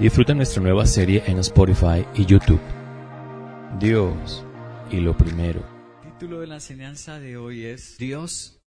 Disfruta nuestra nueva serie en Spotify y YouTube. Dios y lo primero. El título de la enseñanza de hoy es Dios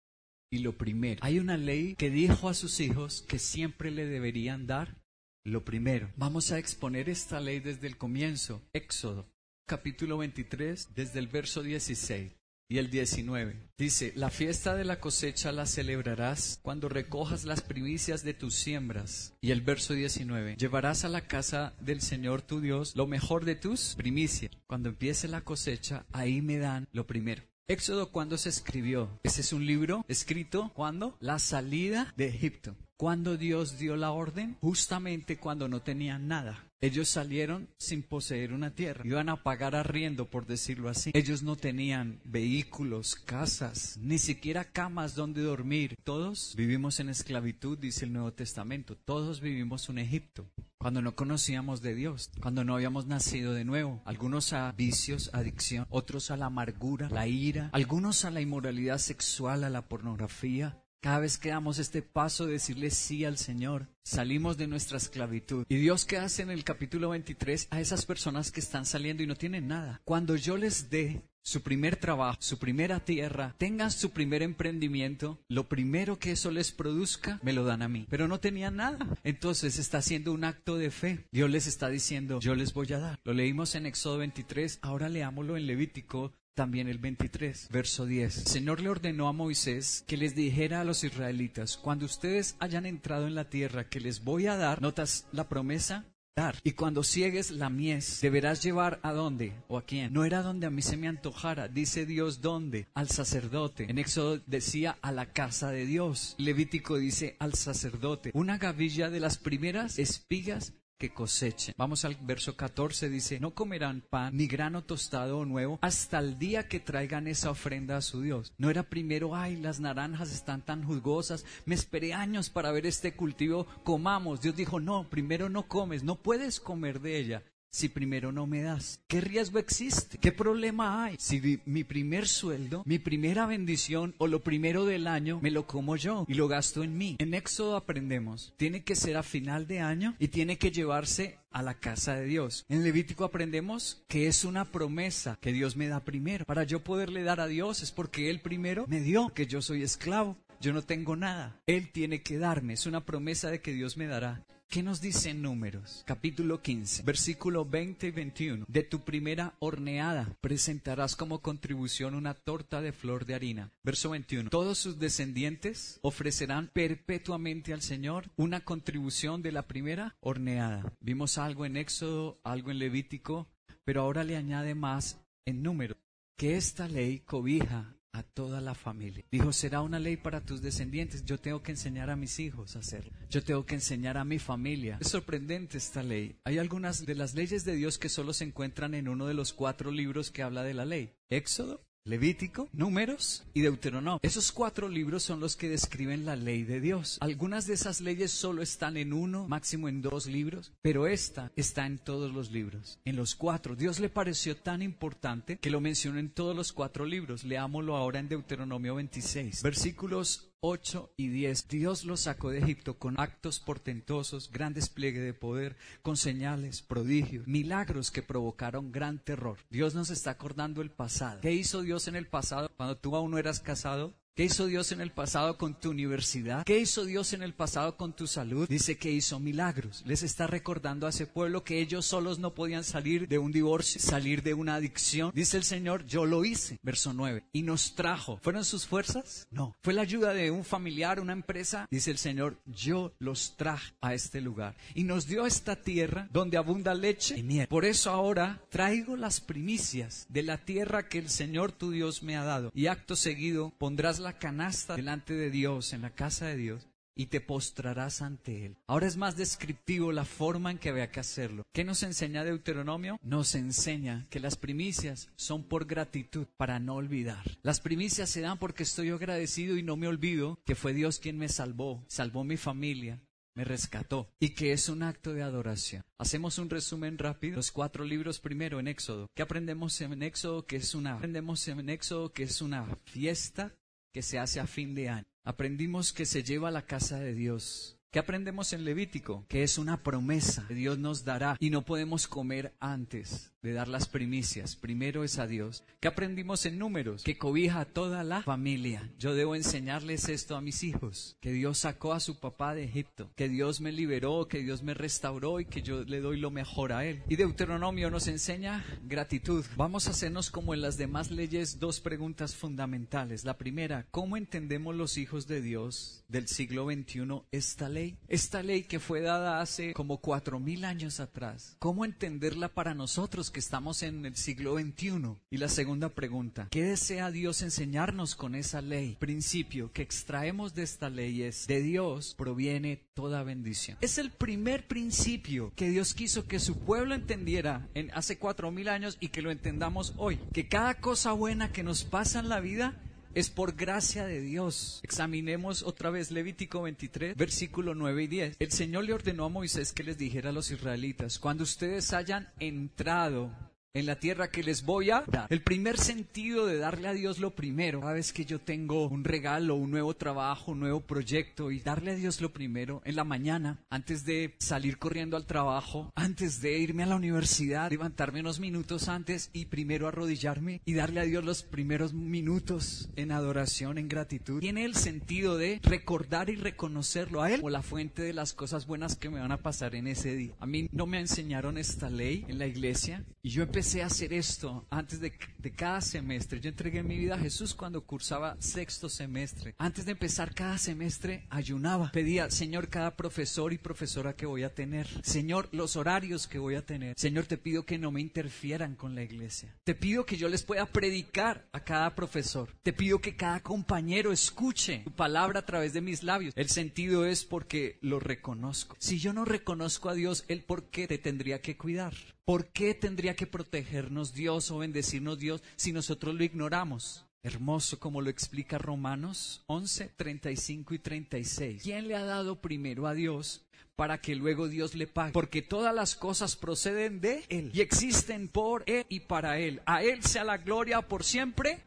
y lo primero. Hay una ley que dijo a sus hijos que siempre le deberían dar lo primero. Vamos a exponer esta ley desde el comienzo. Éxodo, capítulo 23, desde el verso 16 y el 19. Dice, la fiesta de la cosecha la celebrarás cuando recojas las primicias de tus siembras. Y el verso 19, llevarás a la casa del Señor tu Dios lo mejor de tus primicias. Cuando empiece la cosecha, ahí me dan lo primero. Éxodo, ¿cuándo se escribió? Ese es un libro escrito, ¿cuándo? La salida de Egipto. ¿Cuándo Dios dio la orden? Justamente cuando no tenían nada. Ellos salieron sin poseer una tierra. Iban a pagar arriendo, por decirlo así. Ellos no tenían vehículos, casas, ni siquiera camas donde dormir. Todos vivimos en esclavitud, dice el Nuevo Testamento. Todos vivimos en Egipto. Cuando no conocíamos de Dios, cuando no habíamos nacido de nuevo. Algunos a vicios, adicción, otros a la amargura, la ira, algunos a la inmoralidad sexual, a la pornografía, cada vez que damos este paso de decirle sí al Señor, salimos de nuestra esclavitud. ¿Y Dios qué hace en el capítulo 23 a esas personas que están saliendo y no tienen nada? Cuando yo les dé su primer trabajo, su primera tierra, tengan su primer emprendimiento, lo primero que eso les produzca, me lo dan a mí. Pero no tenían nada. Entonces está haciendo un acto de fe. Dios les está diciendo, yo les voy a dar. Lo leímos en Éxodo 23, ahora leámoslo en Levítico también el 23, verso 10. El Señor le ordenó a Moisés que les dijera a los israelitas, cuando ustedes hayan entrado en la tierra que les voy a dar, notas la promesa, dar. Y cuando ciegues la mies, deberás llevar a dónde o a quién. No era donde a mí se me antojara, dice Dios dónde, al sacerdote. En Éxodo decía a la casa de Dios. Levítico dice al sacerdote. Una gavilla de las primeras espigas que cosechen. Vamos al verso 14, dice, no comerán pan ni grano tostado o nuevo hasta el día que traigan esa ofrenda a su Dios. No era primero, ay, las naranjas están tan jugosas, me esperé años para ver este cultivo, comamos. Dios dijo, no, primero no comes, no puedes comer de ella si primero no me das? ¿Qué riesgo existe? ¿Qué problema hay? Si mi primer sueldo, mi primera bendición o lo primero del año me lo como yo y lo gasto en mí. En Éxodo aprendemos, tiene que ser a final de año y tiene que llevarse a la casa de Dios. En Levítico aprendemos que es una promesa que Dios me da primero. Para yo poderle dar a Dios es porque Él primero me dio, que yo soy esclavo. Yo no tengo nada. Él tiene que darme. Es una promesa de que Dios me dará. ¿Qué nos dice Números? Capítulo 15, versículo 20 y 21. De tu primera horneada presentarás como contribución una torta de flor de harina. Verso 21. Todos sus descendientes ofrecerán perpetuamente al Señor una contribución de la primera horneada. Vimos algo en Éxodo, algo en Levítico, pero ahora le añade más en Números. Que esta ley cobija a toda la familia. Dijo, será una ley para tus descendientes. Yo tengo que enseñar a mis hijos a hacerlo. Yo tengo que enseñar a mi familia. Es sorprendente esta ley. Hay algunas de las leyes de Dios que solo se encuentran en uno de los cuatro libros que habla de la ley. Éxodo, Levítico, Números y Deuteronomio. Esos cuatro libros son los que describen la ley de Dios. Algunas de esas leyes solo están en uno, máximo en dos libros, pero esta está en todos los libros, en los cuatro. Dios le pareció tan importante que lo mencionó en todos los cuatro libros. Leámoslo ahora en Deuteronomio 26, versículos 8 y 10. Dios los sacó de Egipto con actos portentosos, gran despliegue de poder, con señales, prodigios, milagros que provocaron gran terror. Dios nos está acordando el pasado. ¿Qué hizo Dios en el pasado cuando tú aún no eras casado? ¿Qué hizo Dios en el pasado con tu universidad? ¿Qué hizo Dios en el pasado con tu salud? Dice que hizo milagros. Les está recordando a ese pueblo que ellos solos no podían salir de un divorcio, salir de una adicción. Dice el Señor, yo lo hice. Verso 9. Y nos trajo. ¿Fueron sus fuerzas? No. ¿Fue la ayuda de un familiar, una empresa? Dice el Señor, yo los traje a este lugar. Y nos dio esta tierra donde abunda leche y miel. Por eso ahora traigo las primicias de la tierra que el Señor tu Dios me ha dado. Y acto seguido pondrás la canasta delante de Dios, en la casa de Dios, y te postrarás ante Él. Ahora es más descriptivo la forma en que había que hacerlo. ¿Qué nos enseña Deuteronomio? Nos enseña que las primicias son por gratitud, para no olvidar. Las primicias se dan porque estoy agradecido y no me olvido que fue Dios quien me salvó, salvó mi familia, me rescató y que es un acto de adoración. Hacemos un resumen rápido. Los cuatro libros primero en Éxodo. ¿Qué aprendemos en Éxodo? Que es una aprendemos en Éxodo que es una fiesta que se hace a fin de año. Aprendimos que se lleva a la casa de Dios ¿Qué aprendemos en Levítico? Que es una promesa que Dios nos dará y no podemos comer antes de dar las primicias. Primero es a Dios. ¿Qué aprendimos en números? Que cobija a toda la familia. Yo debo enseñarles esto a mis hijos. Que Dios sacó a su papá de Egipto. Que Dios me liberó, que Dios me restauró y que yo le doy lo mejor a él. Y Deuteronomio nos enseña gratitud. Vamos a hacernos como en las demás leyes dos preguntas fundamentales. La primera, ¿cómo entendemos los hijos de Dios del siglo XXI esta ley? Esta ley que fue dada hace como cuatro mil años atrás. ¿Cómo entenderla para nosotros que estamos en el siglo XXI? Y la segunda pregunta, ¿qué desea Dios enseñarnos con esa ley? Principio que extraemos de esta ley es, de Dios proviene toda bendición. Es el primer principio que Dios quiso que su pueblo entendiera en hace cuatro mil años y que lo entendamos hoy. Que cada cosa buena que nos pasa en la vida es por gracia de Dios. Examinemos otra vez Levítico 23, versículo 9 y 10. El Señor le ordenó a Moisés que les dijera a los israelitas, cuando ustedes hayan entrado en la tierra que les voy a dar. El primer sentido de darle a Dios lo primero, cada vez que yo tengo un regalo, un nuevo trabajo, un nuevo proyecto y darle a Dios lo primero en la mañana, antes de salir corriendo al trabajo, antes de irme a la universidad, levantarme unos minutos antes y primero arrodillarme y darle a Dios los primeros minutos en adoración, en gratitud, tiene el sentido de recordar y reconocerlo a Él como la fuente de las cosas buenas que me van a pasar en ese día. A mí no me enseñaron esta ley en la iglesia y yo empecé empecé a hacer esto antes de, de, cada semestre. Yo entregué mi vida a Jesús cuando cursaba sexto semestre. Antes de empezar cada semestre, ayunaba. Pedía, Señor, cada profesor y profesora que voy a tener. Señor, los horarios que voy a tener. Señor, te pido que no me interfieran con la iglesia. Te pido que yo les pueda predicar a cada profesor. Te pido que cada compañero escuche tu palabra a través de mis labios. El sentido es porque lo reconozco. Si yo no reconozco a Dios, Él por qué te tendría que cuidar. ¿Por qué tendría que protegernos Dios o bendecirnos Dios si nosotros lo ignoramos? Hermoso como lo explica Romanos 11, 35 y 36. ¿Quién le ha dado primero a Dios para que luego Dios le pague? Porque todas las cosas proceden de Él y existen por Él y para Él. A Él sea la gloria por siempre.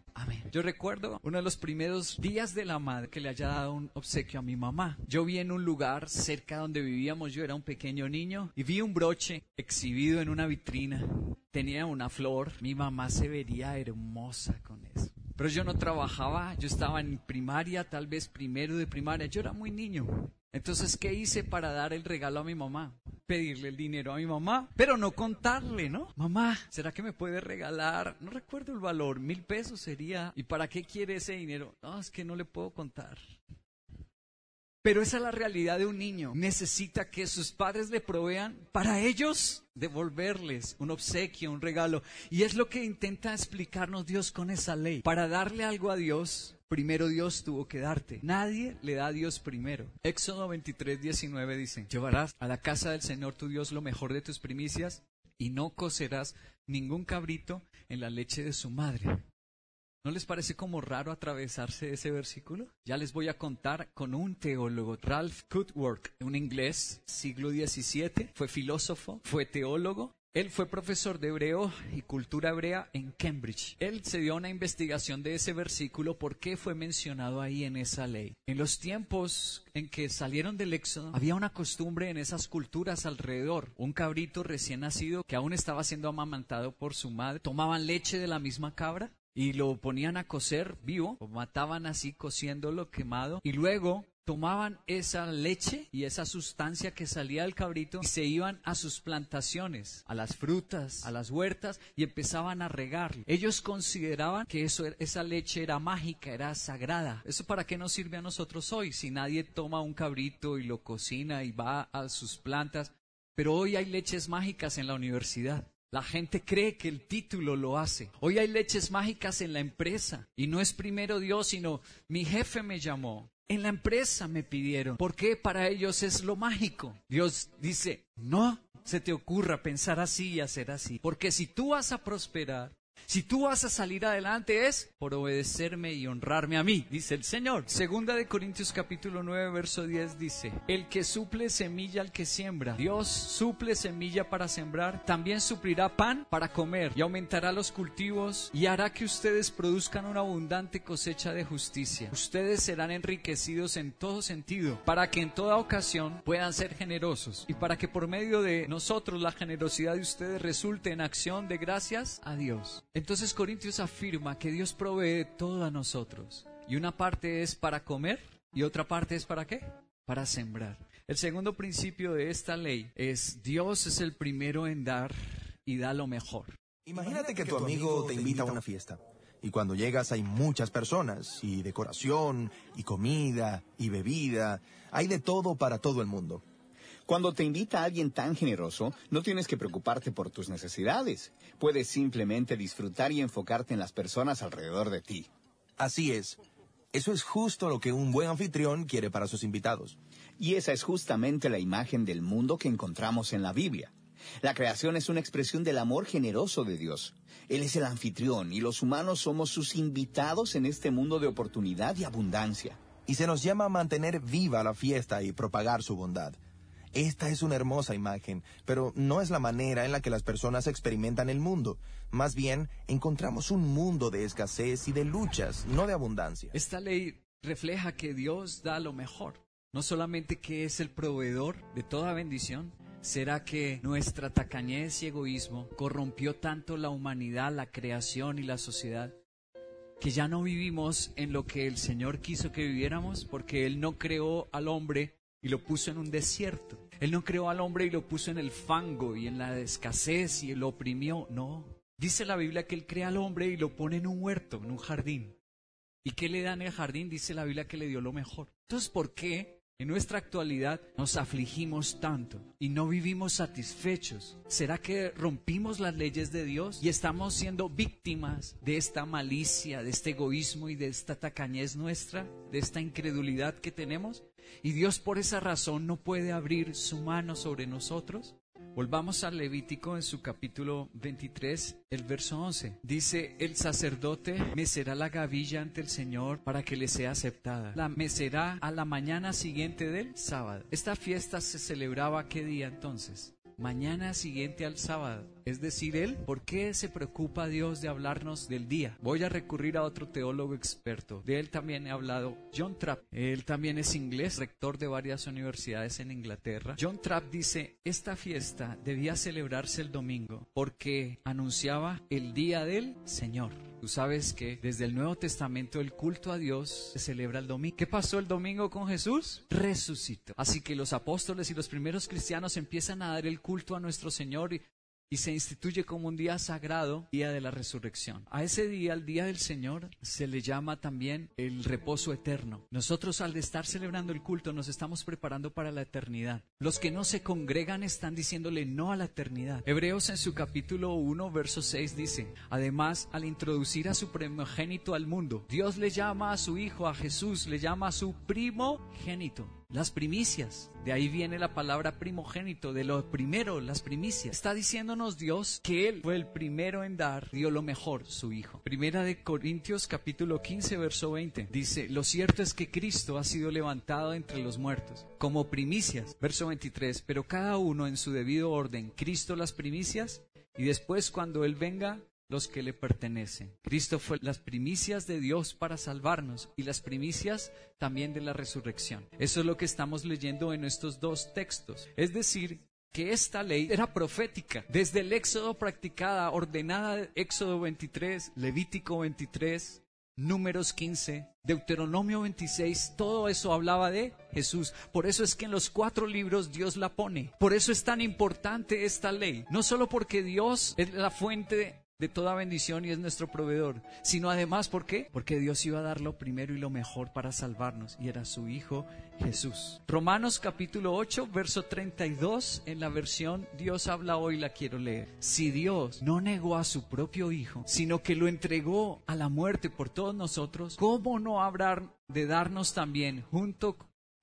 Yo recuerdo uno de los primeros días de la madre que le haya dado un obsequio a mi mamá. Yo vi en un lugar cerca donde vivíamos, yo era un pequeño niño, y vi un broche exhibido en una vitrina. Tenía una flor, mi mamá se vería hermosa con eso. Pero yo no trabajaba, yo estaba en primaria, tal vez primero de primaria, yo era muy niño. Entonces, ¿qué hice para dar el regalo a mi mamá? Pedirle el dinero a mi mamá, pero no contarle, ¿no? Mamá, ¿será que me puede regalar? No recuerdo el valor, mil pesos sería. ¿Y para qué quiere ese dinero? No, es que no le puedo contar. Pero esa es la realidad de un niño. Necesita que sus padres le provean para ellos devolverles un obsequio, un regalo. Y es lo que intenta explicarnos Dios con esa ley. Para darle algo a Dios, primero Dios tuvo que darte. Nadie le da a Dios primero. Éxodo 23, 19 dice, llevarás a la casa del Señor tu Dios lo mejor de tus primicias y no cocerás ningún cabrito en la leche de su madre. ¿No les parece como raro atravesarse ese versículo? Ya les voy a contar con un teólogo, Ralph Cootwork, un inglés, siglo XVII, fue filósofo, fue teólogo. Él fue profesor de hebreo y cultura hebrea en Cambridge. Él se dio una investigación de ese versículo, por qué fue mencionado ahí en esa ley. En los tiempos en que salieron del Éxodo, había una costumbre en esas culturas alrededor. Un cabrito recién nacido que aún estaba siendo amamantado por su madre, tomaban leche de la misma cabra y lo ponían a cocer vivo, o mataban así cociéndolo quemado, y luego tomaban esa leche y esa sustancia que salía del cabrito y se iban a sus plantaciones, a las frutas, a las huertas y empezaban a regar. Ellos consideraban que eso, esa leche era mágica, era sagrada. ¿Eso para qué nos sirve a nosotros hoy? Si nadie toma un cabrito y lo cocina y va a sus plantas. Pero hoy hay leches mágicas en la universidad. La gente cree que el título lo hace. Hoy hay leches mágicas en la empresa. Y no es primero Dios, sino mi jefe me llamó. En la empresa me pidieron. ¿Por qué para ellos es lo mágico? Dios dice, no se te ocurra pensar así y hacer así. Porque si tú vas a prosperar, Si tú vas a salir adelante es por obedecerme y honrarme a mí, dice el Señor. Segunda de Corintios capítulo 9 verso 10 dice, el que suple semilla al que siembra, Dios suple semilla para sembrar, también suplirá pan para comer y aumentará los cultivos y hará que ustedes produzcan una abundante cosecha de justicia. Ustedes serán enriquecidos en todo sentido, para que en toda ocasión puedan ser generosos y para que por medio de nosotros la generosidad de ustedes resulte en acción de gracias a Dios. Entonces Corintios afirma que Dios provee todo a nosotros. Y una parte es para comer y otra parte es para qué? Para sembrar. El segundo principio de esta ley es Dios es el primero en dar y da lo mejor. Imagínate que tu amigo te invita a una fiesta y cuando llegas hay muchas personas y decoración y comida y bebida. Hay de todo para todo el mundo. Cuando te invita a alguien tan generoso, no tienes que preocuparte por tus necesidades. Puedes simplemente disfrutar y enfocarte en las personas alrededor de ti. Así es. Eso es justo lo que un buen anfitrión quiere para sus invitados. Y esa es justamente la imagen del mundo que encontramos en la Biblia. La creación es una expresión del amor generoso de Dios. Él es el anfitrión y los humanos somos sus invitados en este mundo de oportunidad y abundancia. Y se nos llama a mantener viva la fiesta y propagar su bondad. Esta es una hermosa imagen, pero no es la manera en la que las personas experimentan el mundo. Más bien, encontramos un mundo de escasez y de luchas, no de abundancia. Esta ley refleja que Dios da lo mejor, no solamente que es el proveedor de toda bendición, ¿Será que nuestra tacañez y egoísmo corrompió tanto la humanidad, la creación y la sociedad? Que ya no vivimos en lo que el Señor quiso que viviéramos, porque Él no creó al hombre y lo puso en un desierto. Él no creó al hombre y lo puso en el fango y en la escasez y lo oprimió. No. Dice la Biblia que Él crea al hombre y lo pone en un huerto, en un jardín. ¿Y qué le da en el jardín? Dice la Biblia que le dio lo mejor. Entonces, ¿por qué en nuestra actualidad nos afligimos tanto y no vivimos satisfechos. ¿Será que rompimos las leyes de Dios y estamos siendo víctimas de esta malicia, de este egoísmo y de esta tacañez nuestra, de esta incredulidad que tenemos? Y Dios por esa razón no puede abrir su mano sobre nosotros. Volvamos al Levítico en su capítulo 23, el verso 11. Dice, el sacerdote mecerá la gavilla ante el Señor para que le sea aceptada. La mecerá a la mañana siguiente del sábado. Esta fiesta se celebraba qué día entonces? Mañana siguiente al sábado. Es decir, él, ¿por qué se preocupa Dios de hablarnos del día? Voy a recurrir a otro teólogo experto. De él también he hablado John Trapp. Él también es inglés, rector de varias universidades en Inglaterra. John Trapp dice, esta fiesta debía celebrarse el domingo porque anunciaba el día del Señor. Tú sabes que desde el Nuevo Testamento el culto a Dios se celebra el domingo. ¿Qué pasó el domingo con Jesús? Resucitó. Así que los apóstoles y los primeros cristianos empiezan a dar el culto a nuestro Señor y y se instituye como un día sagrado, día de la resurrección. A ese día, el día del Señor, se le llama también el reposo eterno. Nosotros al estar celebrando el culto nos estamos preparando para la eternidad. Los que no se congregan están diciéndole no a la eternidad. Hebreos en su capítulo 1, verso 6 dice, además, al introducir a su primogénito al mundo, Dios le llama a su Hijo, a Jesús, le llama a su primogénito las primicias. De ahí viene la palabra primogénito, de lo primero, las primicias. Está diciéndonos Dios que Él fue el primero en dar, dio lo mejor, su Hijo. Primera de Corintios capítulo 15, verso 20. Dice, lo cierto es que Cristo ha sido levantado entre los muertos, como primicias. Verso 23, pero cada uno en su debido orden, Cristo las primicias, y después cuando Él venga, los que le pertenecen. Cristo fue las primicias de Dios para salvarnos y las primicias también de la resurrección. Eso es lo que estamos leyendo en estos dos textos. Es decir, que esta ley era profética. Desde el Éxodo practicada, ordenada, Éxodo 23, Levítico 23, Números 15, Deuteronomio 26, todo eso hablaba de Jesús. Por eso es que en los cuatro libros Dios la pone. Por eso es tan importante esta ley. No solo porque Dios es la fuente de toda bendición y es nuestro proveedor, sino además, ¿por qué? Porque Dios iba a dar lo primero y lo mejor para salvarnos y era su Hijo Jesús. Romanos capítulo 8, verso 32, en la versión Dios habla hoy la quiero leer. Si Dios no negó a su propio Hijo, sino que lo entregó a la muerte por todos nosotros, ¿cómo no habrá de darnos también junto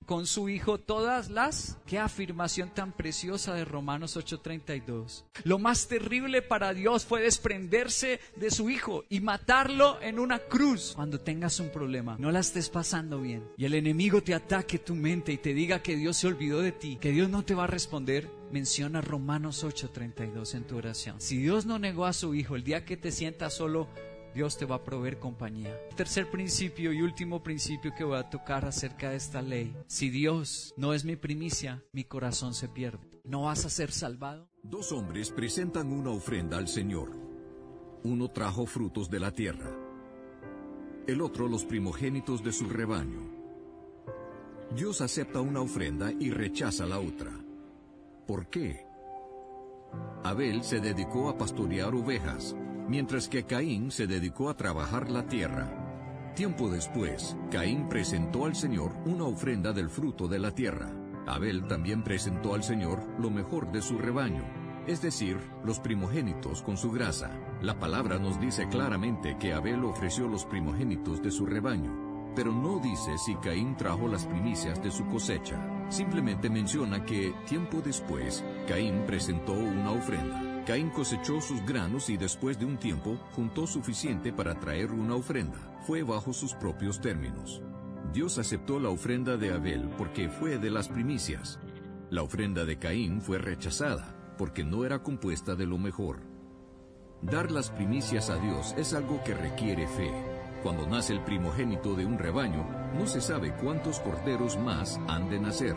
con su hijo todas las... Qué afirmación tan preciosa de Romanos 8:32. Lo más terrible para Dios fue desprenderse de su hijo y matarlo en una cruz. Cuando tengas un problema, no la estés pasando bien y el enemigo te ataque tu mente y te diga que Dios se olvidó de ti, que Dios no te va a responder, menciona Romanos 8:32 en tu oración. Si Dios no negó a su hijo el día que te sientas solo, Dios te va a proveer compañía. Tercer principio y último principio que voy a tocar acerca de esta ley. Si Dios no es mi primicia, mi corazón se pierde. ¿No vas a ser salvado? Dos hombres presentan una ofrenda al Señor. Uno trajo frutos de la tierra, el otro los primogénitos de su rebaño. Dios acepta una ofrenda y rechaza la otra. ¿Por qué? Abel se dedicó a pastorear ovejas, mientras que Caín se dedicó a trabajar la tierra. Tiempo después, Caín presentó al Señor una ofrenda del fruto de la tierra. Abel también presentó al Señor lo mejor de su rebaño, es decir, los primogénitos con su grasa. La palabra nos dice claramente que Abel ofreció los primogénitos de su rebaño, pero no dice si Caín trajo las primicias de su cosecha. Simplemente menciona que, tiempo después, Caín presentó una ofrenda. Caín cosechó sus granos y después de un tiempo juntó suficiente para traer una ofrenda. Fue bajo sus propios términos. Dios aceptó la ofrenda de Abel porque fue de las primicias. La ofrenda de Caín fue rechazada porque no era compuesta de lo mejor. Dar las primicias a Dios es algo que requiere fe. Cuando nace el primogénito de un rebaño, no se sabe cuántos corderos más han de nacer.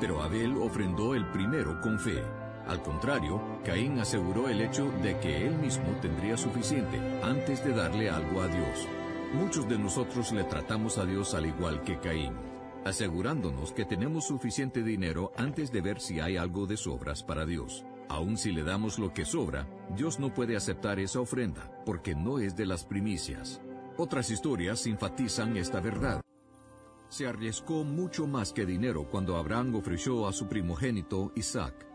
Pero Abel ofrendó el primero con fe. Al contrario, Caín aseguró el hecho de que él mismo tendría suficiente antes de darle algo a Dios. Muchos de nosotros le tratamos a Dios al igual que Caín, asegurándonos que tenemos suficiente dinero antes de ver si hay algo de sobras para Dios. Aun si le damos lo que sobra, Dios no puede aceptar esa ofrenda, porque no es de las primicias. Otras historias enfatizan esta verdad. Se arriesgó mucho más que dinero cuando Abraham ofreció a su primogénito Isaac.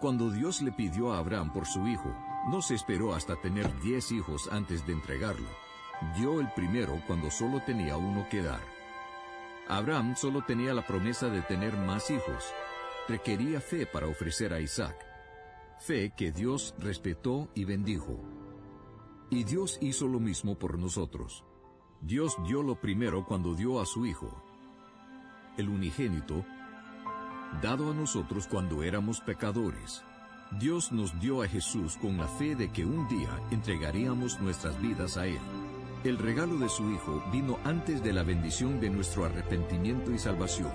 Cuando Dios le pidió a Abraham por su hijo, no se esperó hasta tener diez hijos antes de entregarlo. Dio el primero cuando solo tenía uno que dar. Abraham solo tenía la promesa de tener más hijos. Requería fe para ofrecer a Isaac. Fe que Dios respetó y bendijo. Y Dios hizo lo mismo por nosotros. Dios dio lo primero cuando dio a su Hijo. El unigénito dado a nosotros cuando éramos pecadores. Dios nos dio a Jesús con la fe de que un día entregaríamos nuestras vidas a Él. El regalo de su Hijo vino antes de la bendición de nuestro arrepentimiento y salvación.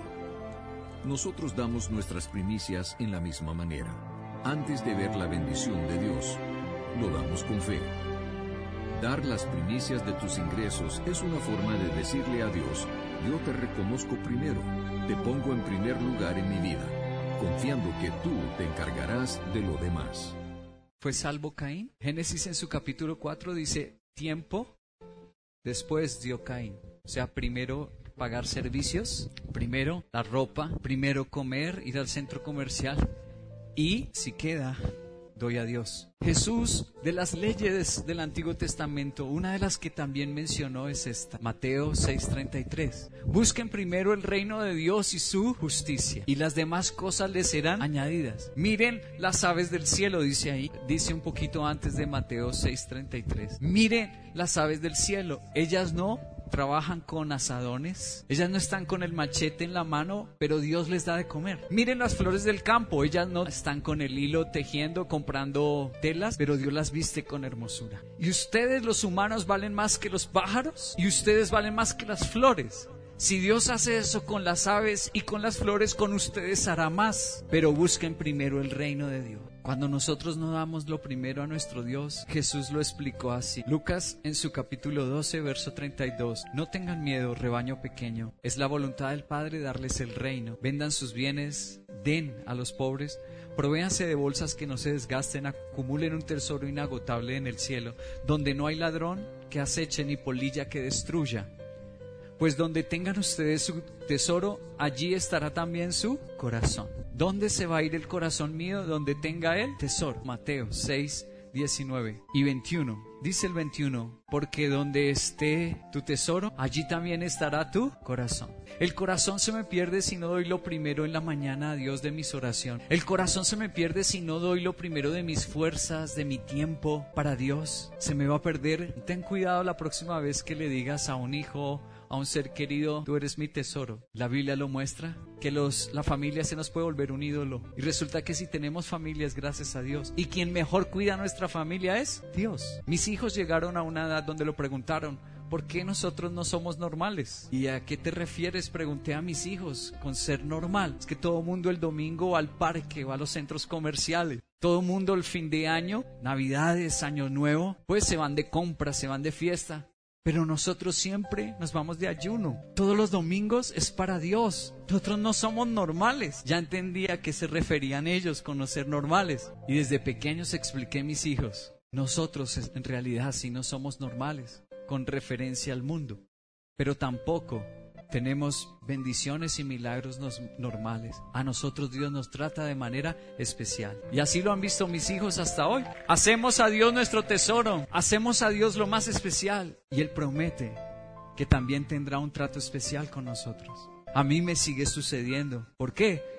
Nosotros damos nuestras primicias en la misma manera. Antes de ver la bendición de Dios, lo damos con fe. Dar las primicias de tus ingresos es una forma de decirle a Dios, yo te reconozco primero te pongo en primer lugar en mi vida, confiando que tú te encargarás de lo demás. ¿Fue salvo Caín? Génesis en su capítulo 4 dice, tiempo, después dio Caín. O sea, primero pagar servicios, primero la ropa, primero comer, ir al centro comercial y si queda doy a Dios. Jesús, de las leyes del Antiguo Testamento, una de las que también mencionó es esta, Mateo 6:33. Busquen primero el reino de Dios y su justicia, y las demás cosas les serán añadidas. Miren las aves del cielo, dice ahí, dice un poquito antes de Mateo 6:33. Miren las aves del cielo, ellas no trabajan con asadones, ellas no están con el machete en la mano, pero Dios les da de comer. Miren las flores del campo, ellas no están con el hilo tejiendo, comprando telas, pero Dios las viste con hermosura. ¿Y ustedes los humanos valen más que los pájaros? ¿Y ustedes valen más que las flores? Si Dios hace eso con las aves y con las flores, con ustedes hará más. Pero busquen primero el reino de Dios. Cuando nosotros no damos lo primero a nuestro Dios, Jesús lo explicó así. Lucas en su capítulo 12, verso 32. No tengan miedo, rebaño pequeño. Es la voluntad del Padre darles el reino. Vendan sus bienes, den a los pobres. Provéanse de bolsas que no se desgasten, acumulen un tesoro inagotable en el cielo, donde no hay ladrón que aceche ni polilla que destruya pues donde tengan ustedes su tesoro, allí estará también su corazón. ¿Dónde se va a ir el corazón mío? Donde tenga el tesoro. Mateo 6, 19 y 21. Dice el 21, porque donde esté tu tesoro, allí también estará tu corazón. El corazón se me pierde si no doy lo primero en la mañana a Dios de mis oraciones. El corazón se me pierde si no doy lo primero de mis fuerzas, de mi tiempo para Dios. Se me va a perder. Ten cuidado la próxima vez que le digas a un hijo, a un ser querido, tú eres mi tesoro. La Biblia lo muestra, que los, la familia se nos puede volver un ídolo. Y resulta que si tenemos familias, gracias a Dios. Y quien mejor cuida a nuestra familia es Dios. Mis hijos llegaron a una edad donde lo preguntaron, ¿por qué nosotros no somos normales? ¿Y a qué te refieres? Pregunté a mis hijos con ser normal. Es que todo mundo el domingo va al parque, va a los centros comerciales. Todo mundo el fin de año, Navidades, Año Nuevo, pues se van de compra, se van de fiesta. Pero nosotros siempre nos vamos de ayuno. Todos los domingos es para Dios. Nosotros no somos normales. Ya entendía a qué se referían ellos con ser normales. Y desde pequeños expliqué a mis hijos. Nosotros en realidad sí no somos normales con referencia al mundo. Pero tampoco tenemos bendiciones y milagros normales. A nosotros Dios nos trata de manera especial. Y así lo han visto mis hijos hasta hoy. Hacemos a Dios nuestro tesoro. Hacemos a Dios lo más especial. Y Él promete que también tendrá un trato especial con nosotros. A mí me sigue sucediendo. ¿Por qué?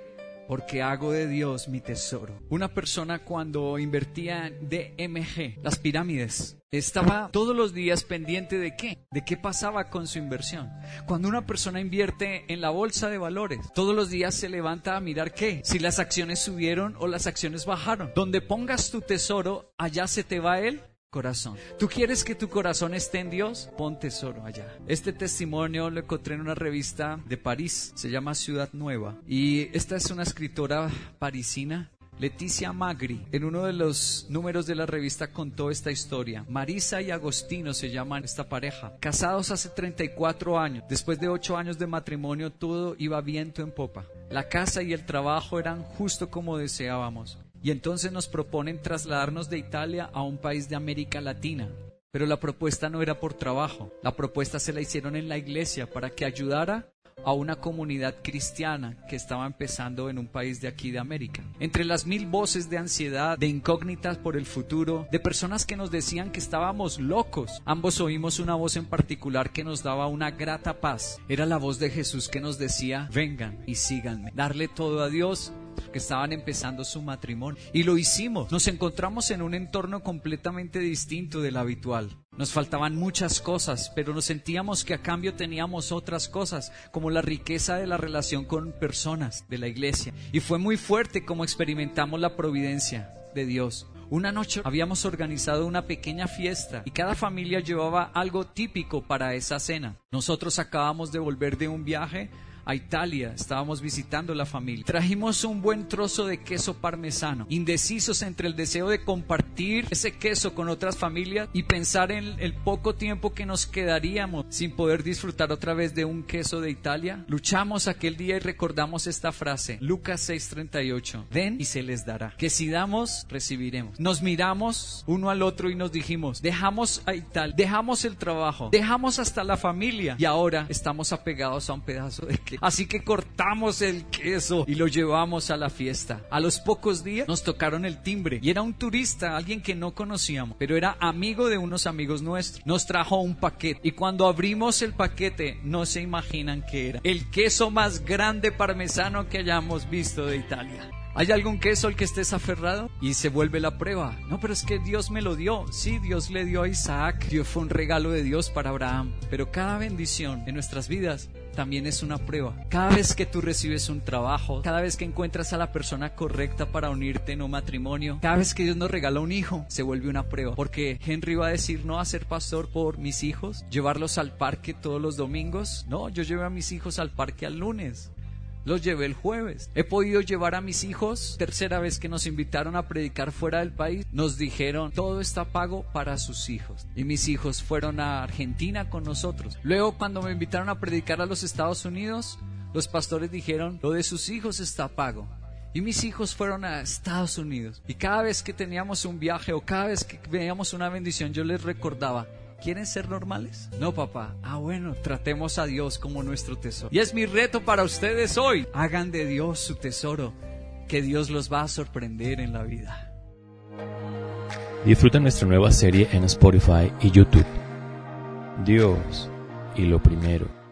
Porque hago de Dios mi tesoro. Una persona cuando invertía en DMG, las pirámides, estaba todos los días pendiente de qué, de qué pasaba con su inversión. Cuando una persona invierte en la bolsa de valores, todos los días se levanta a mirar qué, si las acciones subieron o las acciones bajaron. Donde pongas tu tesoro, allá se te va él corazón. ¿Tú quieres que tu corazón esté en Dios? Pon tesoro allá. Este testimonio lo encontré en una revista de París, se llama Ciudad Nueva. Y esta es una escritora parisina Leticia Magri, en uno de los números de la revista contó esta historia. Marisa y Agostino se llaman esta pareja. Casados hace 34 años. Después de 8 años de matrimonio todo iba viento en popa. La casa y el trabajo eran justo como deseábamos y entonces nos proponen trasladarnos de Italia a un país de América Latina. Pero la propuesta no era por trabajo, la propuesta se la hicieron en la iglesia para que ayudara a una comunidad cristiana que estaba empezando en un país de aquí de América. Entre las mil voces de ansiedad, de incógnitas por el futuro, de personas que nos decían que estábamos locos, ambos oímos una voz en particular que nos daba una grata paz. Era la voz de Jesús que nos decía, vengan y síganme. Darle todo a Dios que estaban empezando su matrimonio. Y lo hicimos. Nos encontramos en un entorno completamente distinto del habitual. Nos faltaban muchas cosas, pero nos sentíamos que a cambio teníamos otras cosas, como la riqueza de la relación con personas de la iglesia. Y fue muy fuerte como experimentamos la providencia de Dios. Una noche habíamos organizado una pequeña fiesta y cada familia llevaba algo típico para esa cena. Nosotros acabamos de volver de un viaje a Italia, estábamos visitando la familia. Trajimos un buen trozo de queso parmesano, indecisos entre el deseo de compartir ese queso con otras familias y pensar en el poco tiempo que nos quedaríamos sin poder disfrutar otra vez de un queso de Italia. Luchamos aquel día y recordamos esta frase, Lucas 6:38, den y se les dará. Que si damos, recibiremos. Nos miramos uno al otro y nos dijimos, dejamos a Italia, dejamos el trabajo, dejamos hasta la familia y ahora estamos apegados a un pedazo de queso Así que cortamos el queso y lo llevamos a la fiesta. A los pocos días nos tocaron el timbre y era un turista, alguien que no conocíamos, pero era amigo de unos amigos nuestros. Nos trajo un paquete y cuando abrimos el paquete no se imaginan qué era. El queso más grande parmesano que hayamos visto de Italia. ¿Hay algún queso al que estés aferrado? Y se vuelve la prueba. No, pero es que Dios me lo dio. Sí, Dios le dio a Isaac. Dios fue un regalo de Dios para Abraham. Pero cada bendición en nuestras vidas también es una prueba. Cada vez que tú recibes un trabajo, cada vez que encuentras a la persona correcta para unirte en un matrimonio, cada vez que Dios nos regala un hijo, se vuelve una prueba. Porque Henry va a decir no a ser pastor por mis hijos, llevarlos al parque todos los domingos. No, yo llevo a mis hijos al parque al lunes. Los llevé el jueves. He podido llevar a mis hijos. Tercera vez que nos invitaron a predicar fuera del país, nos dijeron, todo está pago para sus hijos. Y mis hijos fueron a Argentina con nosotros. Luego, cuando me invitaron a predicar a los Estados Unidos, los pastores dijeron, lo de sus hijos está pago. Y mis hijos fueron a Estados Unidos. Y cada vez que teníamos un viaje o cada vez que veíamos una bendición, yo les recordaba, ¿Quieren ser normales? No, papá. Ah, bueno, tratemos a Dios como nuestro tesoro. Y es mi reto para ustedes hoy. Hagan de Dios su tesoro, que Dios los va a sorprender en la vida. Disfruta nuestra nueva serie en Spotify y YouTube. Dios y lo primero.